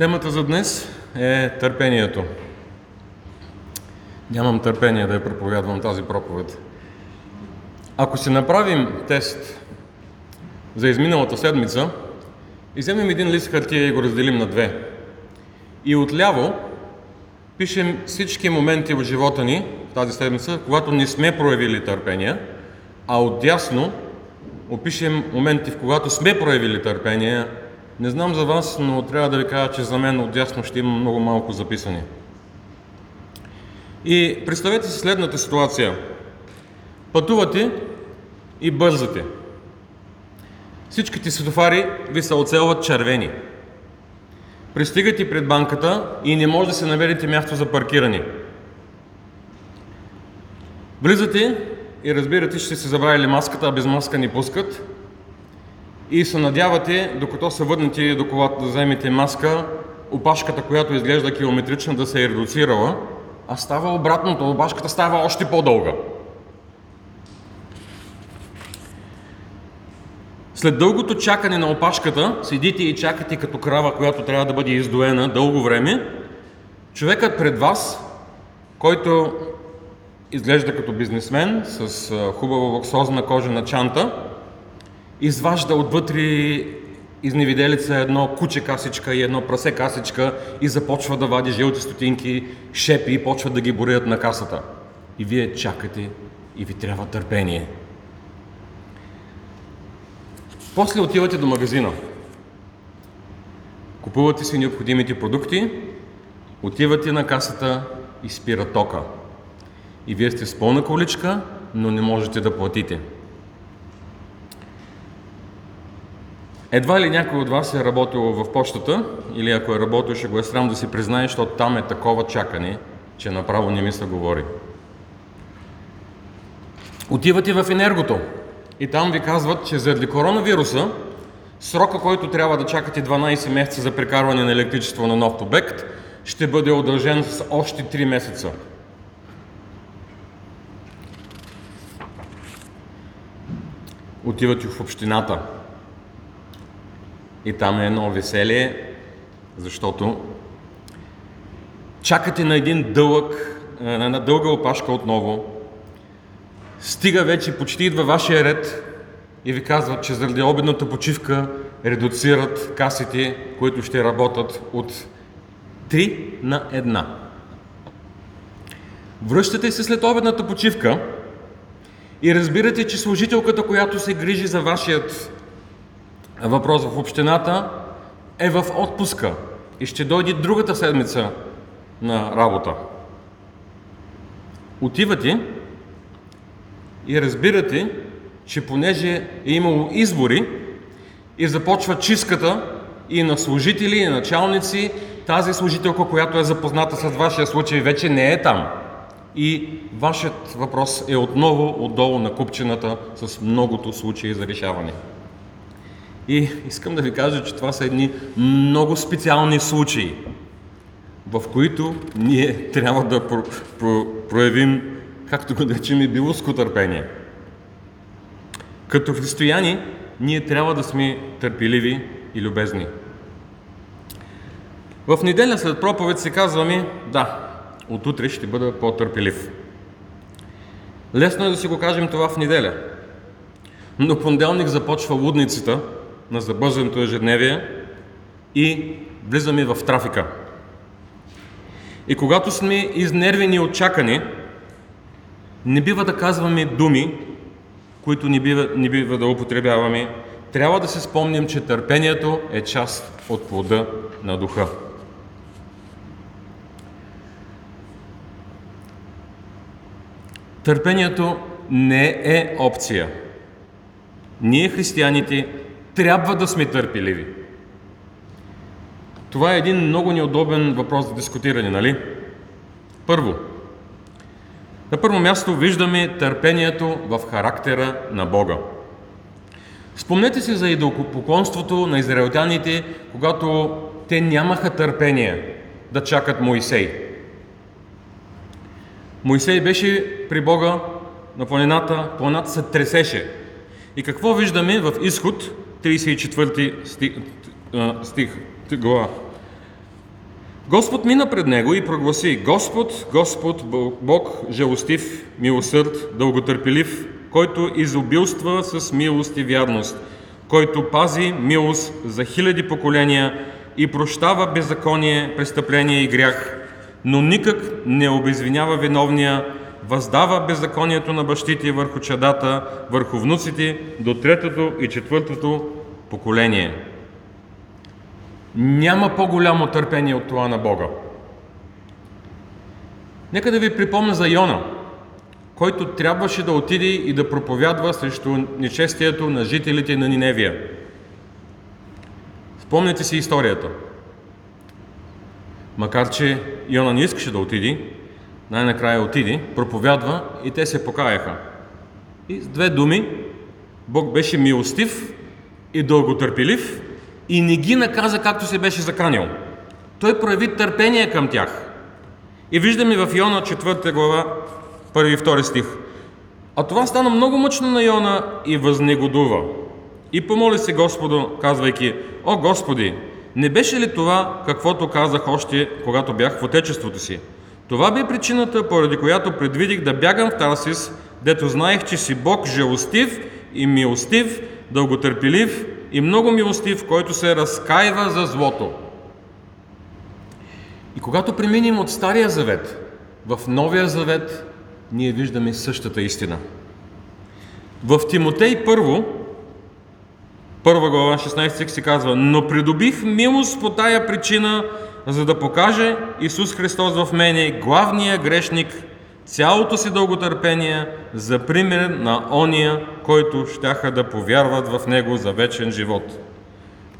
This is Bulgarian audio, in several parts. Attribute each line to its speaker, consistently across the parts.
Speaker 1: Темата за днес е търпението. Нямам търпение да я проповядвам тази проповед. Ако си направим тест за изминалата седмица и вземем един лист хартия и го разделим на две, и отляво пишем всички моменти в живота ни тази седмица, когато не сме проявили търпение, а отдясно опишем моменти, в когато сме проявили търпение. Не знам за вас, но трябва да ви кажа, че за мен отдясно ще има много малко записани. И представете си следната ситуация. Пътувате и бързате. Всичките светофари ви се оцелват червени. Пристигате пред банката и не може да се намерите място за паркиране. Влизате и разбирате, че сте се забравили маската, а без маска не пускат. И се надявате, докато се върнете до колата да вземете маска, опашката, която изглежда километрична, да се е редуцирала, а става обратното, опашката става още по-дълга. След дългото чакане на опашката, седите и чакате като крава, която трябва да бъде издоена дълго време, човекът пред вас, който изглежда като бизнесмен, с хубава луксозна кожена чанта, изважда отвътре изневиделица едно куче касичка и едно прасе касичка и започва да вади жълти стотинки, шепи и почва да ги бореят на касата. И вие чакате и ви трябва търпение. После отивате до магазина. Купувате си необходимите продукти, отивате на касата и спира тока. И вие сте с пълна количка, но не можете да платите. Едва ли някой от вас е работил в почтата, или ако е работил, ще го е срам да си признае, защото там е такова чакане, че направо не ми се говори. Отивате в енергото и там ви казват, че заради коронавируса, срока, който трябва да чакате 12 месеца за прекарване на електричество на нов обект, ще бъде удължен с още 3 месеца. Отивате в общината. И там е едно веселие, защото чакате на един дълъг, на една дълга опашка отново, стига вече, почти идва вашия ред и ви казват, че заради обедната почивка редуцират касите, които ще работят от 3 на 1. Връщате се след обедната почивка и разбирате, че служителката, която се грижи за вашият въпрос в общината, е в отпуска и ще дойде другата седмица на работа. Отивате и разбирате, че понеже е имало избори и започва чистката и на служители, и на началници, тази служителка, която е запозната с вашия случай, вече не е там. И вашият въпрос е отново отдолу на купчината с многото случаи за решаване. И искам да ви кажа, че това са едни много специални случаи, в които ние трябва да про- про- проявим, както го наречем, и билоско търпение. Като християни, ние трябва да сме търпеливи и любезни. В неделя след проповед си казваме, да, от утре ще бъда по-търпелив. Лесно е да си го кажем това в неделя. Но понеделник започва лудницата на забързаното ежедневие и влизаме в трафика. И когато сме изнервени и отчакани, не бива да казваме думи, които не бива, не бива да употребяваме. Трябва да се спомним, че търпението е част от плода на духа. Търпението не е опция. Ние, християните, трябва да сме търпеливи. Това е един много неудобен въпрос за дискутиране, нали? Първо, на първо място виждаме търпението в характера на Бога. Спомнете си за идолопоклонството на израелтяните, когато те нямаха търпение да чакат Моисей. Моисей беше при Бога на планината, планината се тресеше. И какво виждаме в изход 34 стих, стих глава? Господ мина пред него и прогласи Господ, Господ, Бог, жалостив, милосърд, дълготърпелив, който изобилства с милост и вярност, който пази милост за хиляди поколения и прощава беззаконие, престъпление и грях, но никак не обезвинява виновния, въздава беззаконието на бащите върху чадата, върху внуците до третото и четвъртото поколение. Няма по-голямо търпение от това на Бога. Нека да ви припомня за Йона, който трябваше да отиде и да проповядва срещу нечестието на жителите на Ниневия. Спомняте си историята. Макар, че Йона не искаше да отиде, най-накрая отиде, проповядва и те се покаяха. И с две думи, Бог беше милостив и дълготърпелив и не ги наказа както се беше заканил. Той прояви търпение към тях. И виждаме в Йона 4 глава, 1 и 2 стих. А това стана много мъчно на Йона и възнегодува. И помоли се Господу, казвайки, О Господи, не беше ли това, каквото казах още, когато бях в отечеството си? Това бе причината, поради която предвидих да бягам в Тарсис, дето знаех, че си Бог жалостив и милостив, дълготърпелив и много милостив, който се разкаива за злото. И когато преминем от Стария завет в Новия завет, ние виждаме същата истина. В Тимотей първо, първа глава, 16 стих се казва, но придобих милост по тая причина, за да покаже Исус Христос в мене, главния грешник, цялото си дълготърпение за пример на ония, който щяха да повярват в Него за вечен живот.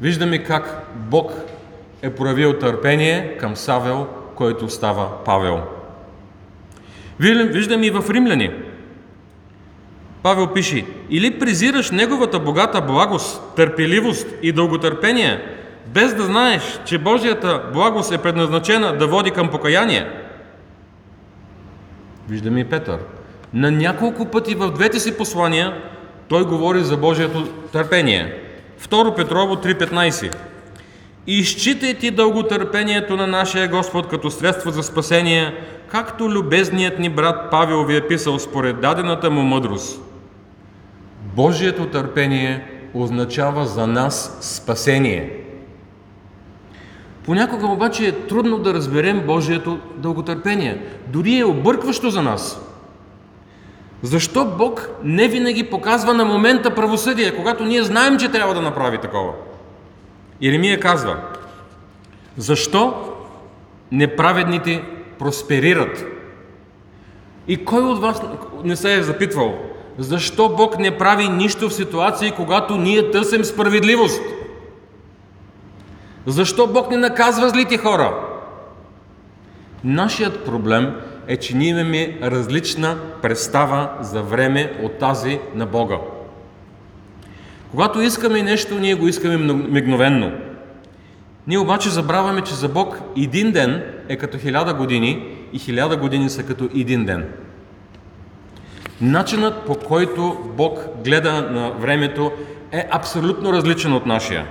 Speaker 1: Виждаме как Бог е проявил търпение към Савел, който става Павел. Виждаме и в Римляни. Павел пише, или презираш неговата богата благост, търпеливост и дълготърпение, без да знаеш, че Божията благост е предназначена да води към покаяние. Виждаме и Петър. На няколко пъти в двете си послания той говори за Божието търпение. Второ Петрово 3.15 Изчитай ти дълготърпението на нашия Господ като средство за спасение, както любезният ни брат Павел ви е писал според дадената му мъдрост. Божието търпение означава за нас спасение. Понякога обаче е трудно да разберем Божието дълготърпение. Дори е объркващо за нас. Защо Бог не винаги показва на момента правосъдие, когато ние знаем, че трябва да направи такова? Иеремия казва, защо неправедните просперират? И кой от вас не се е запитвал, защо Бог не прави нищо в ситуации, когато ние търсим справедливост? Защо Бог не наказва злите хора? Нашият проблем е, че ние имаме различна представа за време от тази на Бога. Когато искаме нещо, ние го искаме мигновенно. Ние обаче забравяме, че за Бог един ден е като хиляда години и хиляда години са като един ден. Начинът по който Бог гледа на времето е абсолютно различен от нашия.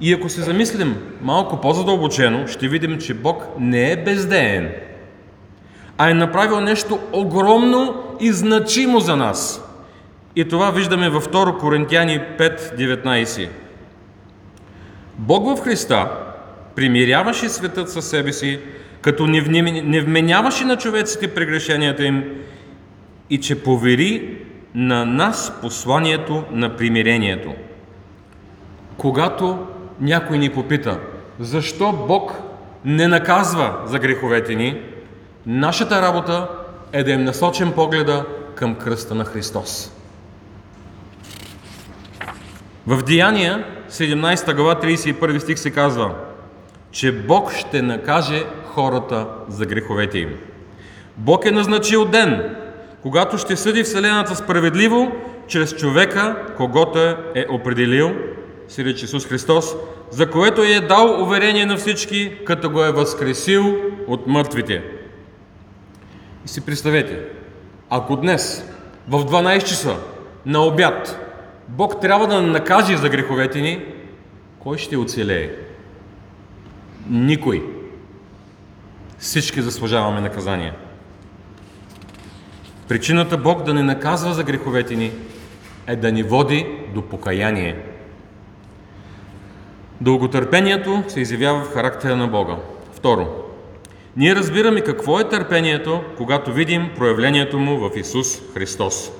Speaker 1: И ако се замислим малко по-задълбочено, ще видим, че Бог не е бездеен, а е направил нещо огромно и значимо за нас. И това виждаме във 2 Коринтияни 5.19. Бог в Христа примиряваше светът със себе си, като не вменяваше на човеците прегрешенията им и че повери на нас посланието на примирението. Когато някой ни попита, защо Бог не наказва за греховете ни, нашата работа е да им насочим погледа към кръста на Христос. В Деяния 17 глава 31 стих се казва, че Бог ще накаже хората за греховете им. Бог е назначил ден, когато ще съди Вселената справедливо чрез човека, когато е определил, си рече Исус Христос, за което е дал уверение на всички, като го е възкресил от мъртвите. И си представете, ако днес в 12 часа на обяд Бог трябва да накаже за греховете ни, кой ще оцелее? Никой. Всички заслужаваме наказание. Причината Бог да не наказва за греховете ни е да ни води до покаяние. Дълготърпението се изявява в характера на Бога. Второ, ние разбираме какво е търпението, когато видим проявлението му в Исус Христос.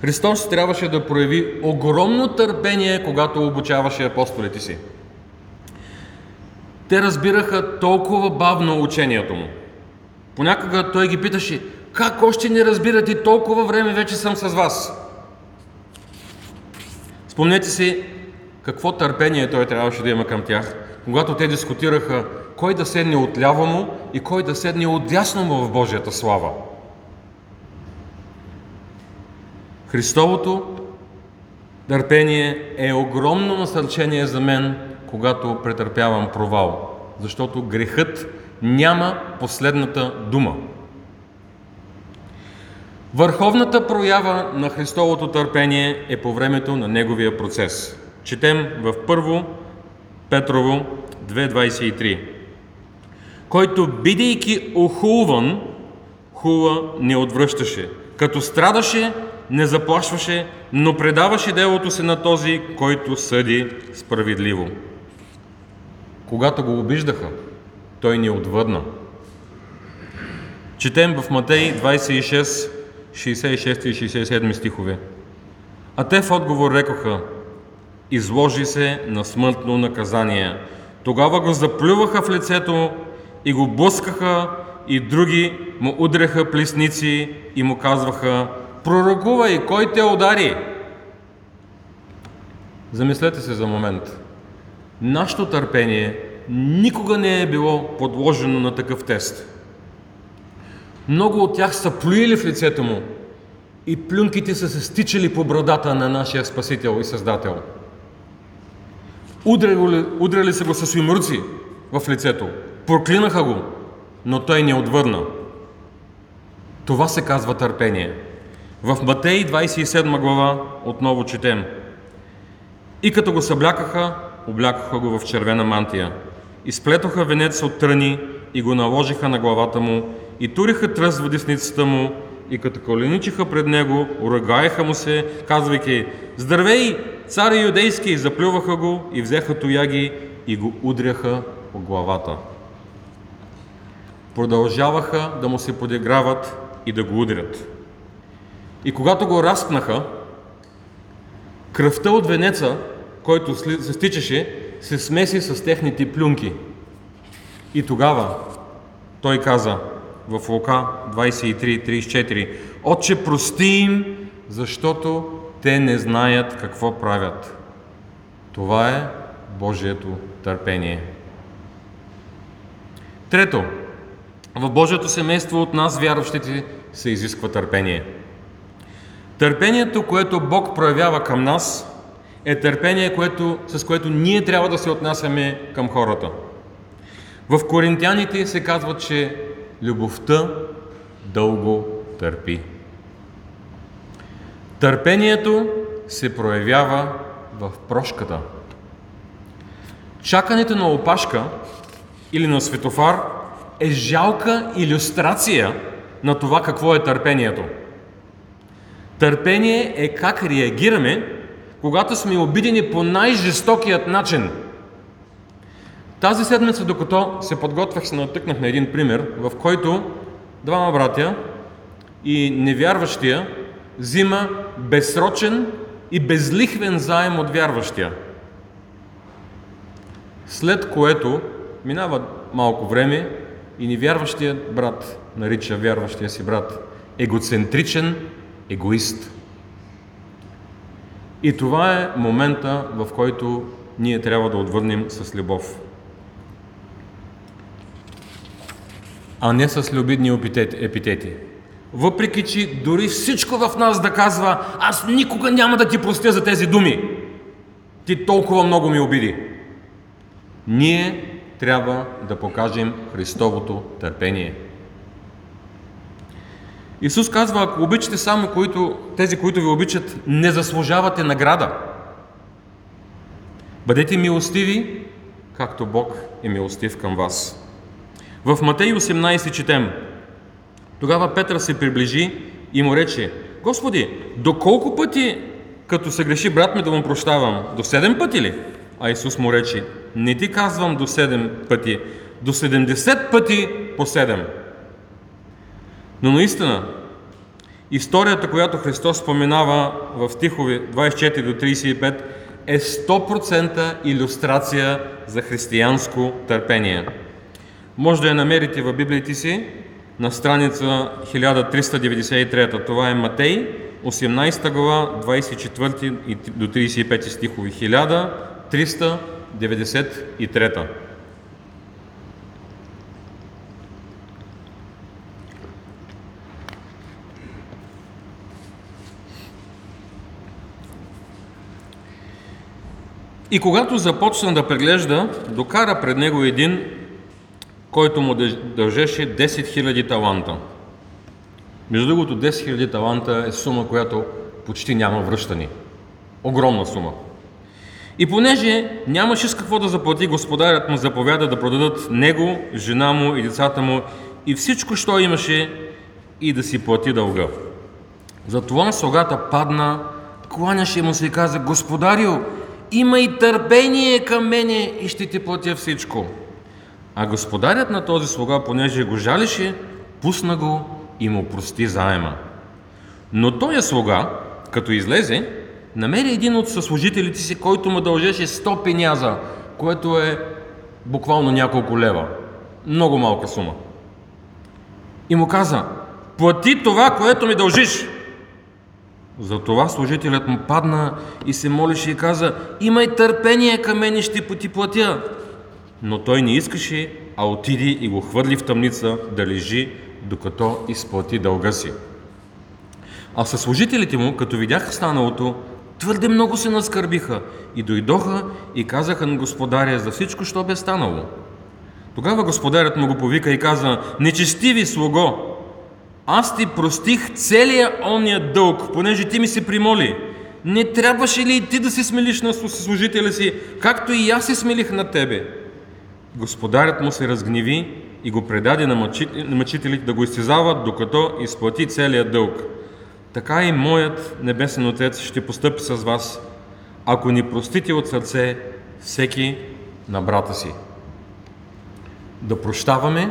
Speaker 1: Христос трябваше да прояви огромно търпение, когато обучаваше апостолите си. Те разбираха толкова бавно учението му. Понякога той ги питаше, как още не разбирате, толкова време вече съм с вас. Спомнете си какво търпение той трябваше да има към тях, когато те дискутираха кой да седне отляво му и кой да седне отдясно му в Божията слава. Христовото търпение е огромно насърчение за мен, когато претърпявам провал, защото грехът няма последната дума. Върховната проява на Христовото търпение е по времето на Неговия процес. Четем в първо Петрово 2.23 който, бидейки охулван, хула не отвръщаше. Като страдаше, не заплашваше, но предаваше делото си на този, който съди справедливо. Когато го обиждаха, той ни отвъдна. Четем в Матей 26, 66 и 67 стихове. А те в отговор рекоха, изложи се на смъртно наказание. Тогава го заплюваха в лицето и го блъскаха и други му удряха плесници и му казваха, пророкувай, кой те удари? Замислете се за момент. Нашето търпение никога не е било подложено на такъв тест. Много от тях са плюили в лицето му и плюнките са се стичали по брадата на нашия Спасител и Създател. Удряли, удряли са го с имруци в лицето, проклинаха го, но той не отвърна. Това се казва търпение. В Матей 27 глава отново четем. И като го съблякаха, облякаха го в червена мантия. Изплетоха венец от тръни и го наложиха на главата му и туриха тръст в десницата му и като коленичиха пред него, урагаеха му се, казвайки «Здравей, царе юдейски!» Заплюваха го и взеха тояги и го удряха по главата. Продължаваха да му се подиграват и да го удрят. И когато го разпнаха, кръвта от венеца, който се стичаше, се смеси с техните плюнки. И тогава той каза в Лука 23.34 Отче, прости им, защото те не знаят какво правят. Това е Божието търпение. Трето, в Божието семейство от нас, вярващите, се изисква търпение. Търпението, което Бог проявява към нас, е търпение, което, с което ние трябва да се отнасяме към хората. В Коринтяните се казва, че любовта дълго търпи. Търпението се проявява в прошката. Чакането на опашка или на светофар е жалка иллюстрация на това какво е търпението. Търпение е как реагираме, когато сме обидени по най-жестокият начин. Тази седмица, докато се подготвях, се натъкнах на един пример, в който двама братя и невярващия взима безсрочен и безлихвен заем от вярващия. След което минава малко време и невярващият брат нарича вярващия си брат егоцентричен егоист. И това е момента, в който ние трябва да отвърнем с любов. А не с любидни епитети. Въпреки, че дори всичко в нас да казва, аз никога няма да ти простя за тези думи. Ти толкова много ми обиди. Ние трябва да покажем Христовото търпение. Исус казва, ако обичате само които, тези, които ви обичат, не заслужавате награда. Бъдете милостиви както Бог е милостив към вас. В Матей 18 четем. Тогава Петър се приближи и му рече, Господи, до колко пъти, като се греши брат ми да му прощавам? До седем пъти ли? А Исус му рече, не ти казвам до седем пъти, до 70 пъти по седем. Но наистина, историята, която Христос споменава в стихове 24 до 35, е 100% иллюстрация за християнско търпение. Може да я намерите в Библията си на страница 1393. Това е Матей, 18 глава, 24 до 35 стихови. 1393. Когато започна да преглежда, докара пред него един, който му дължеше 10 000 таланта. Между другото, 10 000 таланта е сума, която почти няма връщани. Огромна сума. И понеже нямаше с какво да заплати, господарят му заповяда да продадат него, жена му и децата му и всичко, що имаше, и да си плати дълга. Затова слугата падна, кланяше му се и каза, Господарио, имай търпение към мене и ще ти платя всичко. А господарят на този слуга, понеже го жалише, пусна го и му прости заема. Но той слуга, като излезе, намери един от съслужителите си, който му дължеше 100 пеняза, което е буквално няколко лева. Много малка сума. И му каза, плати това, което ми дължиш. Затова служителят му падна и се молише и каза, имай търпение към мен и ще ти платя. Но той не искаше, а отиди и го хвърли в тъмница да лежи, докато изплати дълга си. А със служителите му, като видяха станалото, твърде много се наскърбиха и дойдоха и казаха на господаря за всичко, що бе станало. Тогава господарят му го повика и каза, нечестиви слуго, аз ти простих целия ония дълг, понеже ти ми се примоли. Не трябваше ли и ти да се смелиш на служителя си, както и аз се смелих на тебе? Господарят му се разгневи и го предаде на мъчителите да го изтезават, докато изплати целият дълг. Така и моят небесен Отец ще постъпи с вас, ако ни простите от сърце всеки на брата си. Да прощаваме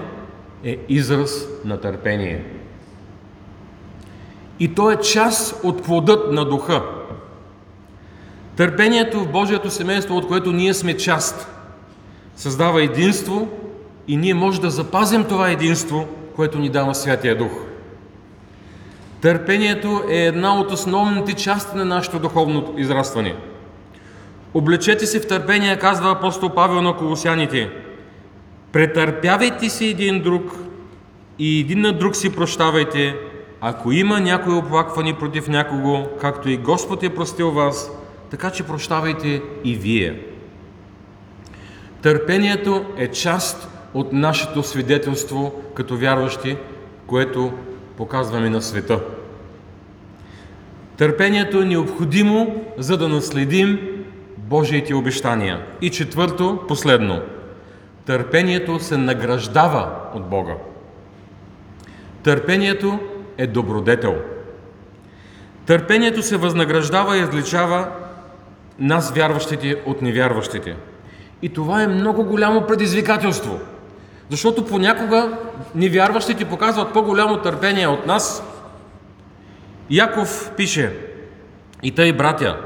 Speaker 1: е израз на търпение. И то е част от плодът на духа. Търпението в Божието семейство, от което ние сме част, създава единство и ние може да запазим това единство, което ни дава Святия Дух. Търпението е една от основните части на нашето духовно израстване. Облечете се в търпение, казва апостол Павел на колосяните. Претърпявайте се един друг и един на друг си прощавайте, ако има някой оплаквани против някого, както и Господ е простил вас, така че прощавайте и вие. Търпението е част от нашето свидетелство като вярващи, което показваме на света. Търпението е необходимо, за да наследим Божиите обещания. И четвърто, последно. Търпението се награждава от Бога. Търпението е добродетел. Търпението се възнаграждава и различава нас, вярващите, от невярващите. И това е много голямо предизвикателство. Защото понякога невярващите показват по-голямо търпение от нас. Яков пише, и тъй, братя,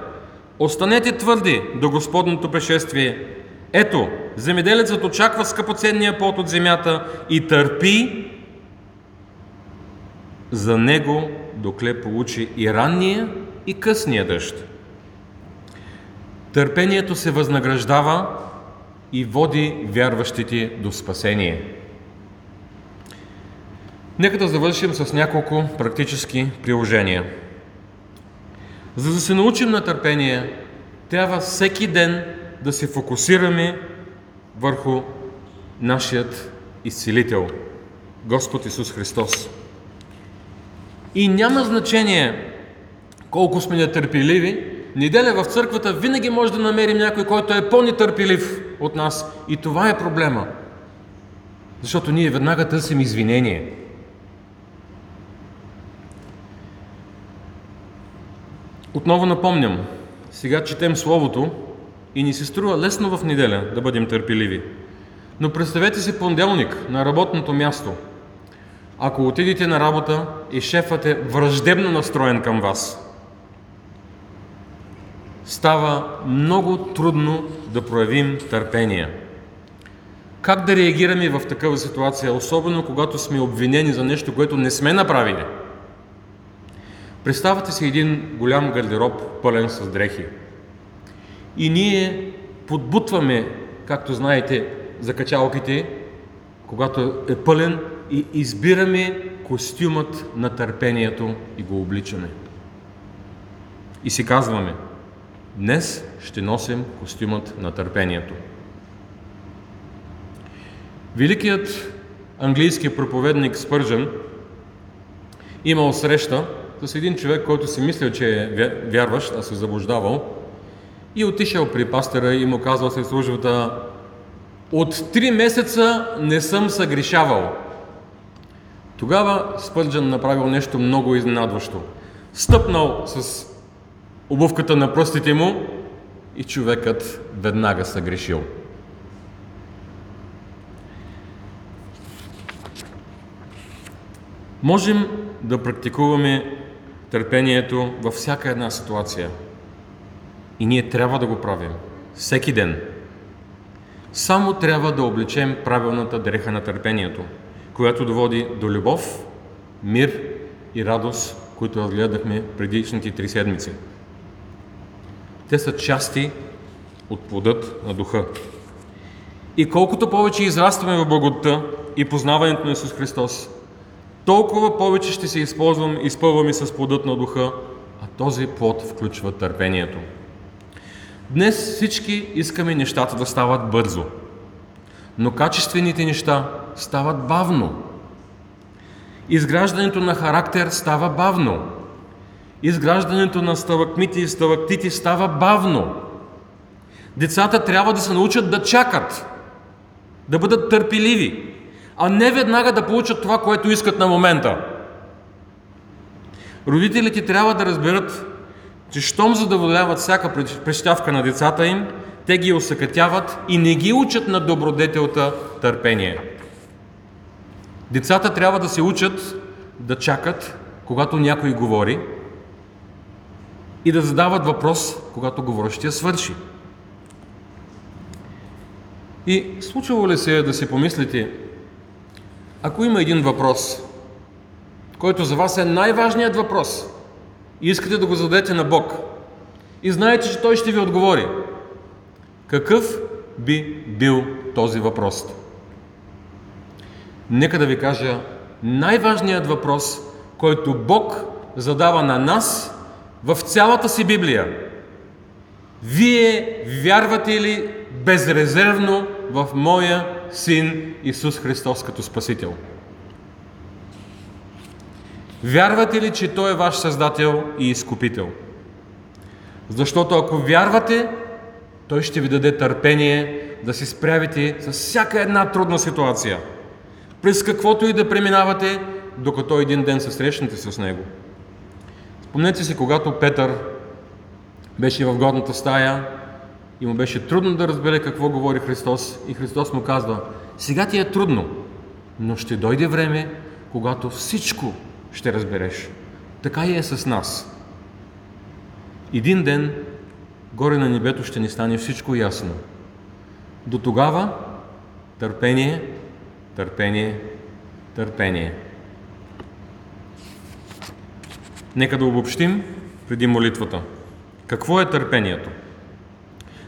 Speaker 1: останете твърди до Господното пришествие. Ето, земеделецът очаква скъпоценния плод от земята и търпи за него, докле получи и ранния, и късния дъжд. Търпението се възнаграждава и води вярващите до спасение. Нека да завършим с няколко практически приложения. За да се научим на търпение, трябва всеки ден да се фокусираме върху нашият изцелител, Господ Исус Христос. И няма значение колко сме нетърпеливи, неделя в църквата винаги може да намерим някой, който е по-нетърпелив от нас. И това е проблема. Защото ние веднага търсим извинение. Отново напомням, сега четем Словото и ни се струва лесно в неделя да бъдем търпеливи. Но представете си понеделник на работното място. Ако отидете на работа и шефът е враждебно настроен към вас, става много трудно да проявим търпение. Как да реагираме в такава ситуация, особено когато сме обвинени за нещо, което не сме направили? Представете си един голям гардероб, пълен с дрехи. И ние подбутваме, както знаете, закачалките, когато е пълен и избираме костюмът на търпението и го обличаме. И си казваме, днес ще носим костюмът на търпението. Великият английски проповедник Спържен имал среща с един човек, който си мислял, че е вярващ, а се заблуждавал, и отишъл при пастора и му казал след службата, от три месеца не съм съгрешавал. Тогава Спърджан направил нещо много изненадващо. Стъпнал с обувката на пръстите му и човекът веднага съгрешил. Можем да практикуваме търпението във всяка една ситуация. И ние трябва да го правим. Всеки ден. Само трябва да облечем правилната дреха на търпението, която доводи до любов, мир и радост, които разгледахме предишните три седмици. Те са части от плодът на духа. И колкото повече израстваме в благодата и познаването на Исус Христос, толкова повече ще се използвам, изпълваме с плодът на духа, а този плод включва търпението. Днес всички искаме нещата да стават бързо, но качествените неща стават бавно. Изграждането на характер става бавно. Изграждането на сталактмити и сталактити става бавно. Децата трябва да се научат да чакат, да бъдат търпеливи, а не веднага да получат това, което искат на момента. Родителите трябва да разберат, че щом задоволяват всяка прещявка на децата им, те ги осъкътяват и не ги учат на добродетелта търпение. Децата трябва да се учат да чакат, когато някой говори, и да задават въпрос, когато говорещия свърши. И случвало ли се е да си помислите, ако има един въпрос, който за вас е най-важният въпрос, и искате да го зададете на Бог, и знаете, че Той ще ви отговори, какъв би бил този въпрос? Нека да ви кажа най-важният въпрос, който Бог задава на нас в цялата си Библия. Вие вярвате ли безрезервно в моя Син Исус Христос като Спасител? Вярвате ли, че Той е ваш Създател и Изкупител? Защото ако вярвате, Той ще ви даде търпение да се справите с всяка една трудна ситуация. През каквото и да преминавате, докато един ден се срещнете с Него. Спомнете си, когато Петър беше в горната стая и му беше трудно да разбере какво говори Христос и Христос му казва, сега ти е трудно, но ще дойде време, когато всичко ще разбереш. Така и е с нас. Един ден горе на небето ще ни стане всичко ясно. До тогава търпение, търпение, търпение. Нека да обобщим преди молитвата. Какво е търпението?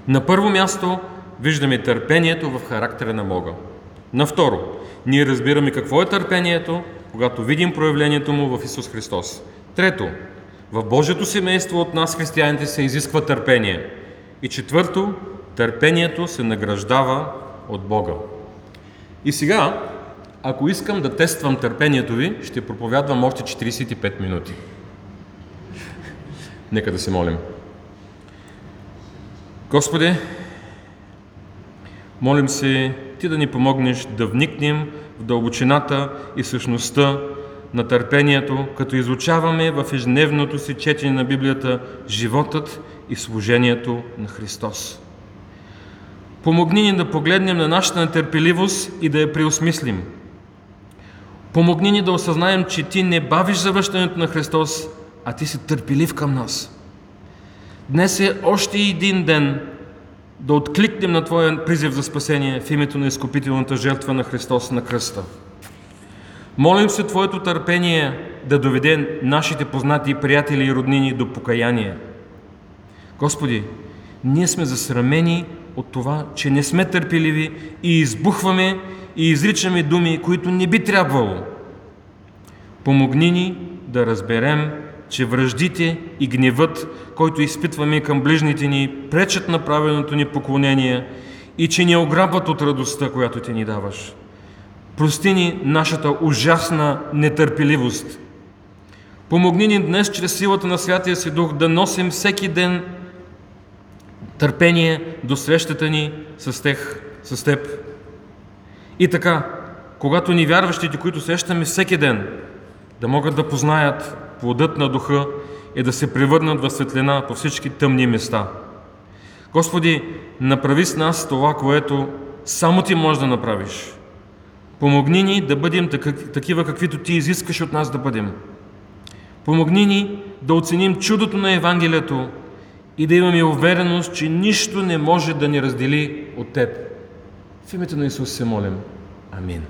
Speaker 1: На първо място виждаме търпението в характера на Бога. На второ, ние разбираме какво е търпението, когато видим проявлението му в Исус Христос. Трето, в Божието семейство от нас, християните, се изисква търпение. И четвърто, търпението се награждава от Бога. И сега, ако искам да тествам търпението ви, ще проповядвам още 45 минути. Нека да се молим. Господи, молим се Ти да ни помогнеш да вникнем в дълбочината и същността на търпението, като изучаваме в ежедневното си четене на Библията животът и служението на Христос. Помогни ни да погледнем на нашата нетърпеливост и да я преосмислим. Помогни ни да осъзнаем, че Ти не бавиш завръщането на Христос, а Ти си търпелив към нас. Днес е още един ден да откликнем на Твоя призив за спасение в името на изкупителната жертва на Христос на кръста. Молим се Твоето търпение да доведе нашите познати приятели и роднини до покаяние. Господи, ние сме засрамени от това, че не сме търпеливи и избухваме и изричаме думи, които не би трябвало. Помогни ни да разберем, че връждите и гневът, който изпитваме към ближните ни, пречат на правилното ни поклонение и че ни ограбват от радостта, която Ти ни даваш. Прости ни нашата ужасна нетърпеливост. Помогни ни днес, чрез силата на Святия си Дух, да носим всеки ден търпение до срещата ни с, тех, с Теб. И така, когато ни вярващите, които срещаме всеки ден, да могат да познаят плодът на духа и да се превърнат в светлина по всички тъмни места. Господи, направи с нас това, което само Ти можеш да направиш. Помогни ни да бъдем такива, каквито Ти изискаш от нас да бъдем. Помогни ни да оценим чудото на Евангелието и да имаме увереност, че нищо не може да ни раздели от Теб. В името на Исус се молим. Амин.